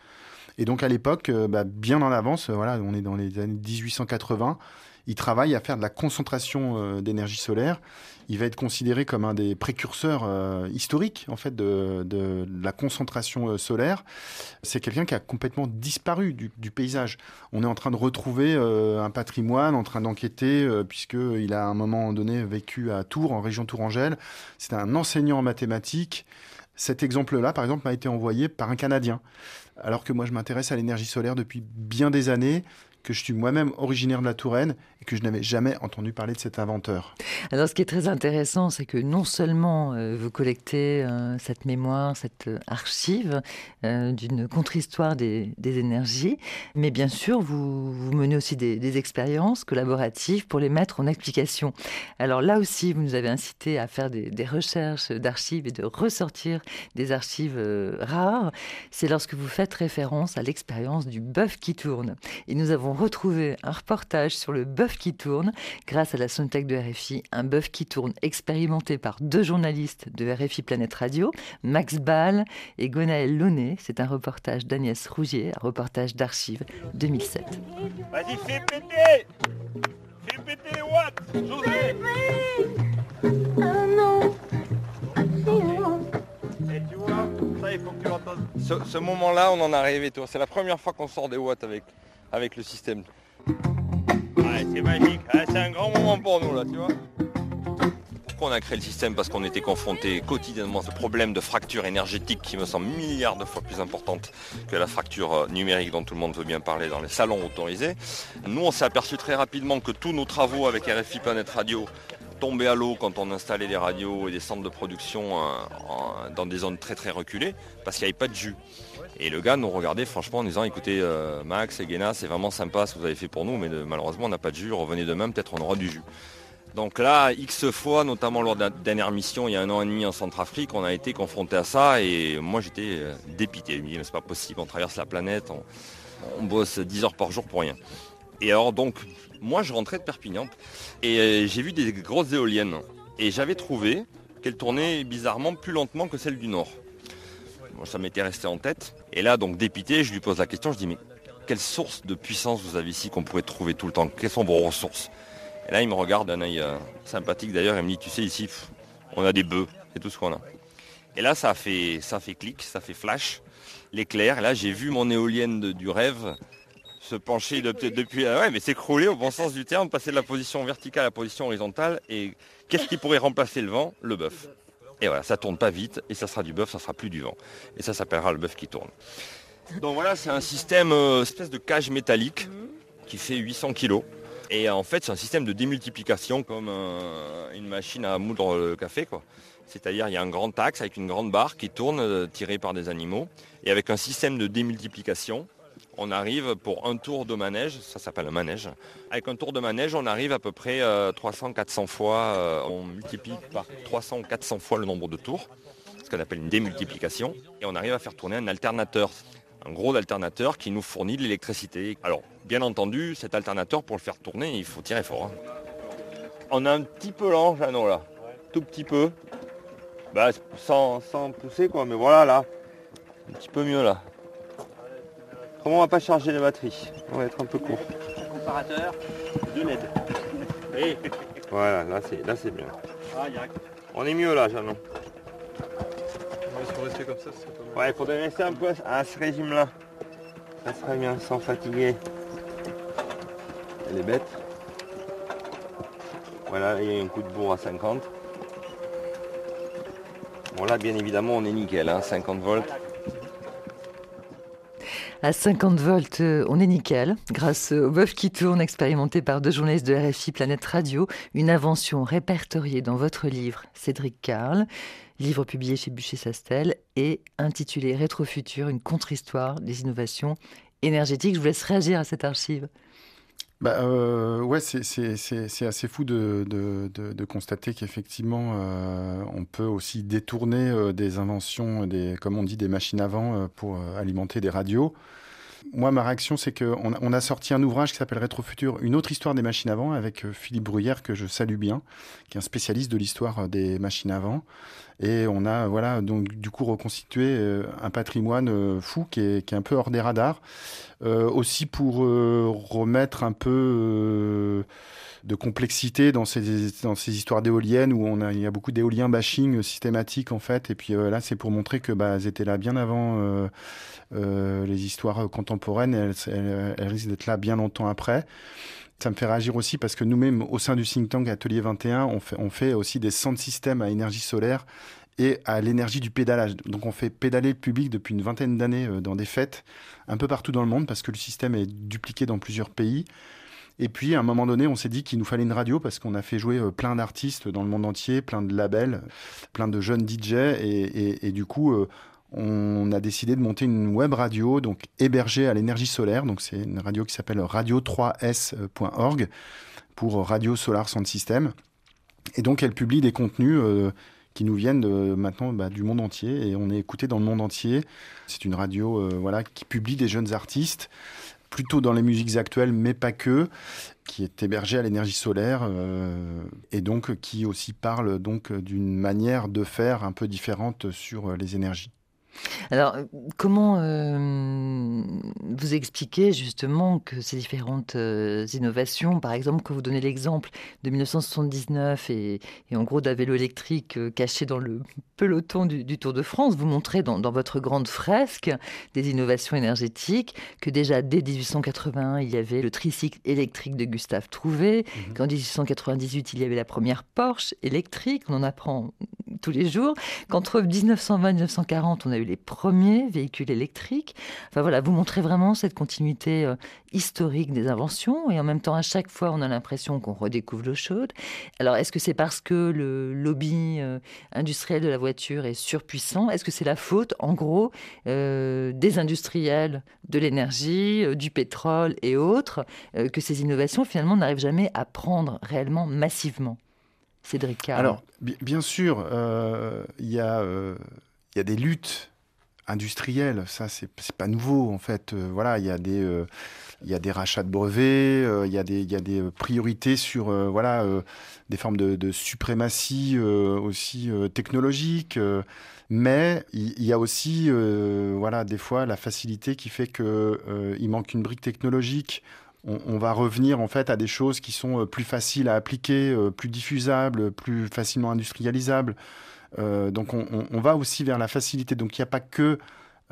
Et donc à l'époque, euh, bah, bien en avance, euh, voilà, on est dans les années 1880, il travaille à faire de la concentration euh, d'énergie solaire. Il va être considéré comme un des précurseurs euh, historiques en fait de, la concentration euh, solaire. C'est quelqu'un qui a complètement disparu du, paysage. On est en train de retrouver un patrimoine, en train d'enquêter, puisqu'il a à un moment donné vécu à Tours, en région Tourangelle. C'est un enseignant en mathématiques. Cet exemple-là, par exemple, m'a été envoyé par un Canadien. Alors que moi, je m'intéresse à l'énergie solaire depuis bien des années que je suis moi-même originaire de la Touraine et que je n'avais jamais entendu parler de cet inventeur. Alors ce qui est très intéressant, c'est que non seulement euh, vous collectez euh, cette mémoire, cette euh, archive d'une contre-histoire des, énergies, mais bien sûr, vous, vous menez aussi des, expériences collaboratives pour les mettre en application. Alors là aussi, vous nous avez incité à faire des, des recherches d'archives et de ressortir des archives rares. C'est lorsque vous faites référence à l'expérience du bœuf qui tourne. Et nous avons retrouver un reportage sur le bœuf qui tourne grâce à la Sontech de RFI, un bœuf qui tourne expérimenté par deux journalistes de RFI Planète Radio, Max Ball et Gonaël Launay. C'est un reportage d'Agnès Rougier, un reportage d'archives 2007. Vas-y, fais péter Fais péter les watts José Ah non et tu vois, ça il faut que tu l'entendes. Ce, ce moment-là, on en a rêvé, toi. C'est la première fois qu'on sort des watts avec, avec le système. c'est magique, c'est un grand moment pour nous là, tu vois. Pourquoi on a créé le système Parce qu'on était confronté quotidiennement à ce problème de fracture énergétique qui me semble milliards de fois plus importante que la fracture euh, numérique dont tout le monde veut bien parler dans les salons autorisés. Nous, on s'est aperçu très rapidement que tous nos travaux avec RFI Planète Radio tombaient à l'eau quand on installait des radios et des centres de production euh, dans des zones très très reculées parce qu'il n'y avait pas de jus. Et le gars nous regardait franchement en disant écoutez euh, Max et Guéna c'est vraiment sympa ce que vous avez fait pour nous mais malheureusement on n'a pas de jus, revenez demain peut-être on aura du jus. Donc là, X fois, notamment lors de la dernière mission il y a un an et demi en Centrafrique, on a été confronté à ça et moi j'étais euh, dépité. Je me dis mais c'est pas possible, on traverse la planète, on, bosse 10 heures par jour pour rien. Et alors donc moi je rentrais de Perpignan et euh, j'ai vu des grosses éoliennes et j'avais trouvé qu'elles tournaient bizarrement plus lentement que celles du Nord ça m'était resté en tête. Et là, donc dépité, je lui pose la question, je dis mais quelle source de puissance vous avez ici qu'on pourrait trouver tout le temps? Quelles sont vos ressources? Et là, il me regarde d'un œil euh, sympathique d'ailleurs, il me dit tu sais ici, on a des bœufs, c'est tout ce qu'on a. Et là, ça fait, ça fait clic, ça fait flash, l'éclair. Et là, j'ai vu mon éolienne du rêve se pencher depuis, ah ouais, mais s'écrouler au bon sens du terme, passer de la position verticale à la position horizontale. Et qu'est-ce qui pourrait remplacer le vent? Le bœuf. Et voilà, ça tourne pas vite et ça sera du bœuf, ça sera plus du vent. Et ça s'appellera le bœuf qui tourne. Donc voilà, c'est un système, euh, espèce de cage métallique qui fait 800 kg. Et en fait, c'est un système de démultiplication comme une machine à moudre le café. quoi. C'est-à-dire, il y a un grand axe avec une grande barre qui tourne, euh, tirée par des animaux. Et avec un système de démultiplication, on arrive pour un tour de manège, ça s'appelle un manège. Avec un tour de manège, on arrive à peu près 300-400 fois, on multiplie par 300 400 fois le nombre de tours, ce qu'on appelle une démultiplication, et on arrive à faire tourner un alternateur un gros alternateur qui nous fournit de l'électricité. Alors, bien entendu, cet alternateur, pour le faire tourner, il faut tirer fort. hein. On a un petit peu lent, Jeannot, là. Tout petit peu. Bah, sans, sans pousser, quoi. Mais voilà, là. Un petit peu mieux, là. Comment on va pas charger les batteries On va être un peu court. Comparateur de LED. Et... Voilà, là, c'est là, c'est bien. On est mieux, là, comme ça, pas mal. Ouais, il faudrait rester un peu à ce régime-là. Ça serait bien, sans fatiguer. Elle est bête. Voilà, il y a un coup de bourre à 50. Bon là, bien évidemment, on est nickel, hein, 50 volts. À 50 volts, euh, on est nickel, grâce au bœuf qui tourne, expérimenté par deux journalistes de RFI Planète Radio, une invention répertoriée dans votre livre, Cédric Carl, livre publié chez Bûcher-Sastel et intitulé Rétrofutur, une contre-histoire des innovations énergétiques. Je vous laisse réagir à cette archive. Bah, euh, ouais, c'est- assez fou de, de- de- constater qu'effectivement, euh, on peut aussi détourner euh, des inventions, des, comme on dit, des machines avant euh, pour alimenter des radios. Moi, ma réaction, c'est qu'on a, sorti un ouvrage qui s'appelle Rétrofutur, une autre histoire des machines avant, avec euh, Philippe Bruyère, que je salue bien, qui est un spécialiste de l'histoire euh, des machines avant. Et on a, voilà, donc du coup reconstitué euh, un patrimoine fou qui est, un peu hors des radars. Aussi pour remettre un peu de complexité dans ces, dans ces histoires d'éoliennes où on a, il y a beaucoup d'éoliens bashing systématique en fait. Et puis euh, là, c'est pour montrer que bah, elles étaient là bien avant euh, euh, les histoires contemporaines. Elles, risquent d'être là bien longtemps après. Ça me fait réagir aussi parce que nous-mêmes, au sein du think tank Atelier 21, on fait, on fait aussi des centres systèmes à énergie solaire et à l'énergie du pédalage. Donc on fait pédaler le public depuis une vingtaine d'années euh, dans des fêtes un peu partout dans le monde parce que le système est dupliqué dans plusieurs pays. Et puis à un moment donné, on s'est dit qu'il nous fallait une radio parce qu'on a fait jouer euh, plein d'artistes dans le monde entier, plein de labels, plein de jeunes DJ et, du coup euh, on a décidé de monter une web radio donc hébergée à l'énergie solaire. Donc c'est une radio qui s'appelle radio3s.org pour Radio Solar Sound System. Et donc elle publie des contenus euh, qui nous viennent maintenant bah, du monde entier et on est écouté dans le monde entier. C'est une radio voilà qui publie des jeunes artistes plutôt dans les musiques actuelles mais pas que qui est hébergée à l'énergie solaire euh, et donc qui aussi parle donc d'une manière de faire un peu différente sur euh, les énergies. Alors, euh, comment euh, vous expliquez justement que ces différentes euh, innovations, par exemple, quand vous donnez l'exemple de 1979 et, et en gros d'un vélo électrique caché dans le peloton du, du Tour de France, vous montrez dans, dans votre grande fresque des innovations énergétiques, que déjà dès 1881, il y avait le tricycle électrique de Gustave Trouvé, qu'en 1898, il y avait la première Porsche électrique, on en apprend tous les jours, qu'entre 1920 et 1940, on a eu les premiers véhicules électriques. Enfin voilà, vous montrez vraiment cette continuité euh, historique des inventions et en même temps, à chaque fois, on a l'impression qu'on redécouvre l'eau chaude. Alors, est-ce que c'est parce que le lobby euh, industriel de la voiture est surpuissant? Est-ce que c'est la faute, en gros, euh, des industriels de l'énergie, du pétrole et autres, que ces innovations, finalement, n'arrivent jamais à prendre réellement massivement? Cédric. Alors, bi- bien sûr, il y a des luttes industrielles, ça c'est pas nouveau en fait. Euh, voilà, il y a des euh, il y a des rachats de brevets, euh, il y a des priorités sur voilà des formes de, suprématie aussi technologique. mais il y, a aussi voilà des fois la facilité qui fait que euh, il manque une brique technologique on, va revenir en fait à des choses qui sont plus faciles à appliquer, plus diffusables, plus facilement industrialisables. Euh, donc on, on- on va aussi vers la facilité. Donc il n'y a pas que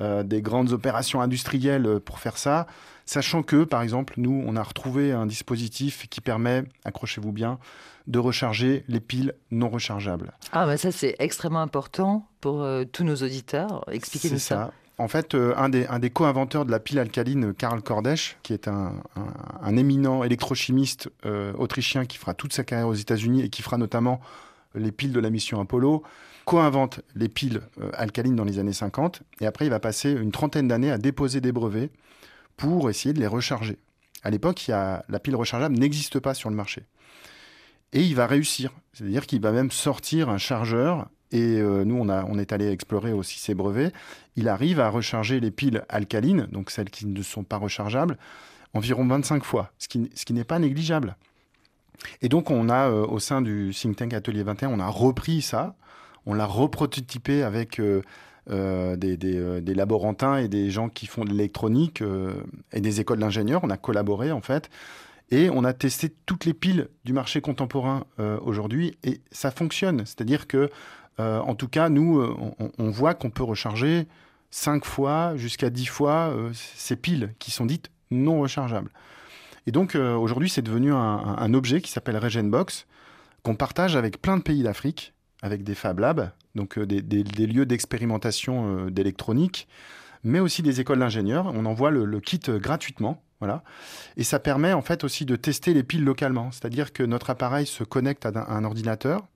euh, des grandes opérations industrielles euh, pour faire ça, sachant que par exemple nous on a retrouvé un dispositif qui permet, accrochez-vous bien, de recharger les piles non rechargeables. Ah, bah ça, c'est extrêmement important pour euh, tous nos auditeurs. Expliquez-nous ça. ça. En fait, euh, un des, un des co-inventeurs de la pile alcaline, Karl Kordesch, qui est un, un- un éminent électrochimiste euh, autrichien qui fera toute sa carrière aux États-Unis et qui fera notamment les piles de la mission Apollo, co-invente les piles euh, alcalines dans les années 50. Et après, il va passer une trentaine d'années à déposer des brevets pour essayer de les recharger. À l'époque, la pile rechargeable n'existe pas sur le marché. Et il va réussir. C'est-à-dire qu'il va même sortir un chargeur. Et euh, nous, on, est allé explorer aussi ses brevets. Il arrive à recharger les piles alcalines, donc celles qui ne sont pas rechargeables, environ 25 fois, ce qui, ce qui n'est pas négligeable. Et donc, on a, euh, au sein du think tank Atelier 21, on a repris ça, on l'a reprototypé avec euh, des, des, des, laborantins et des gens qui font de l'électronique et des écoles d'ingénieurs. On a collaboré, en fait. Et on a testé toutes les piles du marché contemporain euh, aujourd'hui et ça fonctionne. C'est-à-dire que, euh, en tout cas, nous, euh, on, voit qu'on peut recharger 5 fois jusqu'à 10 fois ces piles qui sont dites non rechargeables. Et donc, aujourd'hui, c'est devenu un, objet qui s'appelle Regenbox, qu'on partage avec plein de pays d'Afrique, avec des Fab Labs, donc des, des, lieux d'expérimentation d'électronique, mais aussi des écoles d'ingénieurs. On envoie le kit gratuitement voilà. Et ça permet en fait aussi de tester les piles localement. C'est-à-dire que notre appareil se connecte à un, ordinateur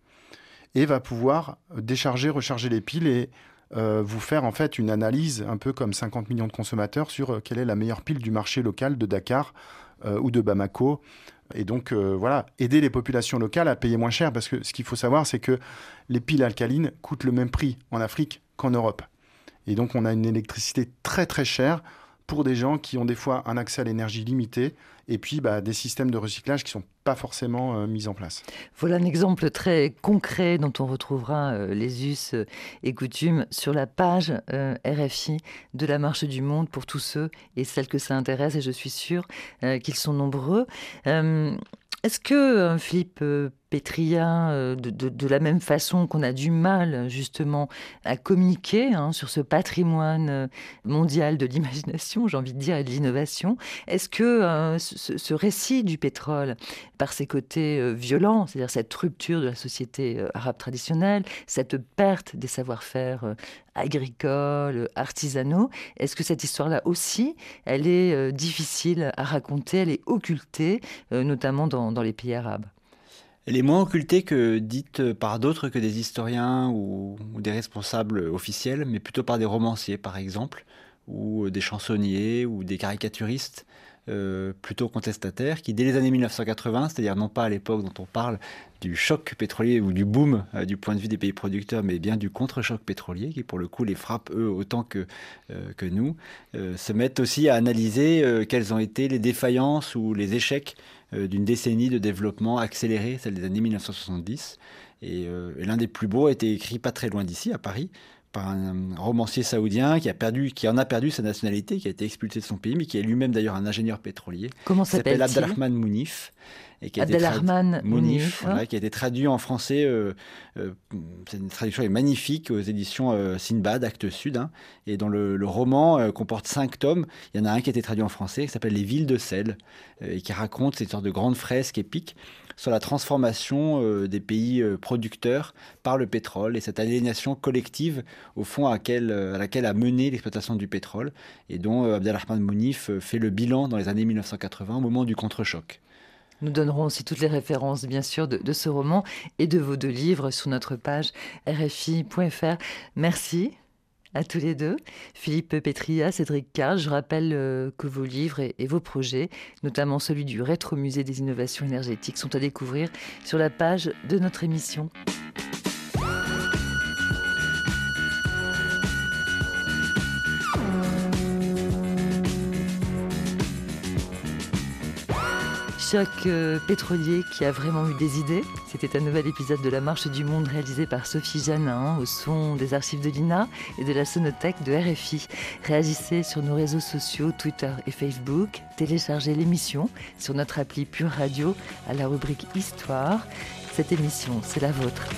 et va pouvoir décharger, recharger les piles et euh, vous faire en fait une analyse un peu comme 50 millions de consommateurs sur euh, quelle est la meilleure pile du marché local de Dakar euh, ou de Bamako. Et donc voilà, aider les populations locales à payer moins cher parce que ce qu'il faut savoir c'est que les piles alcalines coûtent le même prix en Afrique qu'en Europe. Et donc on a une électricité très très chère pour des gens qui ont des fois un accès à l'énergie limité et puis bah, des systèmes de recyclage qui sont forcément euh, en place. Voilà un exemple très concret dont on retrouvera euh, les us et coutumes sur la page euh, RFI de la Marche du Monde pour tous ceux et celles que ça intéresse et je suis sûre qu'ils sont nombreux. Est-ce que Philippe Pétria, euh, de, la même façon qu'on a du mal justement à communiquer hein, sur ce patrimoine euh, mondial de l'imagination, j'ai envie de dire, et de l'innovation, est-ce que euh, ce, récit du pétrole, par ses côtés violents, c'est-à-dire cette rupture de la société arabe traditionnelle, cette perte des savoir-faire agricoles, artisanaux, est-ce que cette histoire-là aussi, elle est difficile à raconter, elle est occultée, notamment dans les pays arabes? Elle est moins occultée que dite par d'autres que des historiens ou, des responsables officiels, mais plutôt par des romanciers, par exemple, ou des chansonniers ou des caricaturistes euh, plutôt contestataires qui, dès les années 1980, c'est-à-dire non pas à l'époque dont on parle du choc pétrolier ou du boom euh, du point de vue des pays producteurs, mais bien du contre-choc pétrolier qui, pour le coup, les frappe eux autant que, euh, que nous, se mettent aussi à analyser quelles ont été les défaillances ou les échecs d'une décennie de développement accéléré, celle des années 1970. Euh, et, l'un des plus beaux a été écrit pas très loin d'ici, à Paris, par un romancier saoudien qui, a perdu, qui en a perdu sa nationalité, qui a été expulsé de son pays, mais qui est lui-même d'ailleurs un ingénieur pétrolier. Comment s'appelle-t-il Abdelrahman Mounif et qui a, été Mounif, qui a été traduit en français. Euh, euh, c'est une traduction est magnifique aux éditions euh, Sinbad, Actes Sud, hein, et dont le, roman comporte cinq tomes. Il y en a un qui a été traduit en français, qui s'appelle Les Villes de sel, et qui raconte cette sorte de grande fresque épique sur la transformation des pays producteurs par le pétrole et cette aliénation collective, au fond, à, laquelle, à laquelle a mené l'exploitation du pétrole, et dont Abdelrahman Mounif fait le bilan dans les années 1980, au moment du contre-choc. Nous donnerons aussi toutes les références, bien sûr, de, ce roman et de vos deux livres sur notre page rfi.fr. Merci à tous les deux. Philippe Petria, Cédric Carl, je rappelle euh, que vos livres et, et, vos projets, notamment celui du Rétro-Musée des innovations énergétiques, sont à découvrir sur la page de notre émission. Euh, pétrolier qui a vraiment eu des idées. C'était un nouvel épisode de La Marche du Monde réalisé par Sophie Janin au son des archives de l'INA et de la sonothèque de RFI. Réagissez sur nos réseaux sociaux, Twitter et Facebook. Téléchargez l'émission sur notre appli Pure Radio à la rubrique Histoire. Cette émission, c'est la vôtre.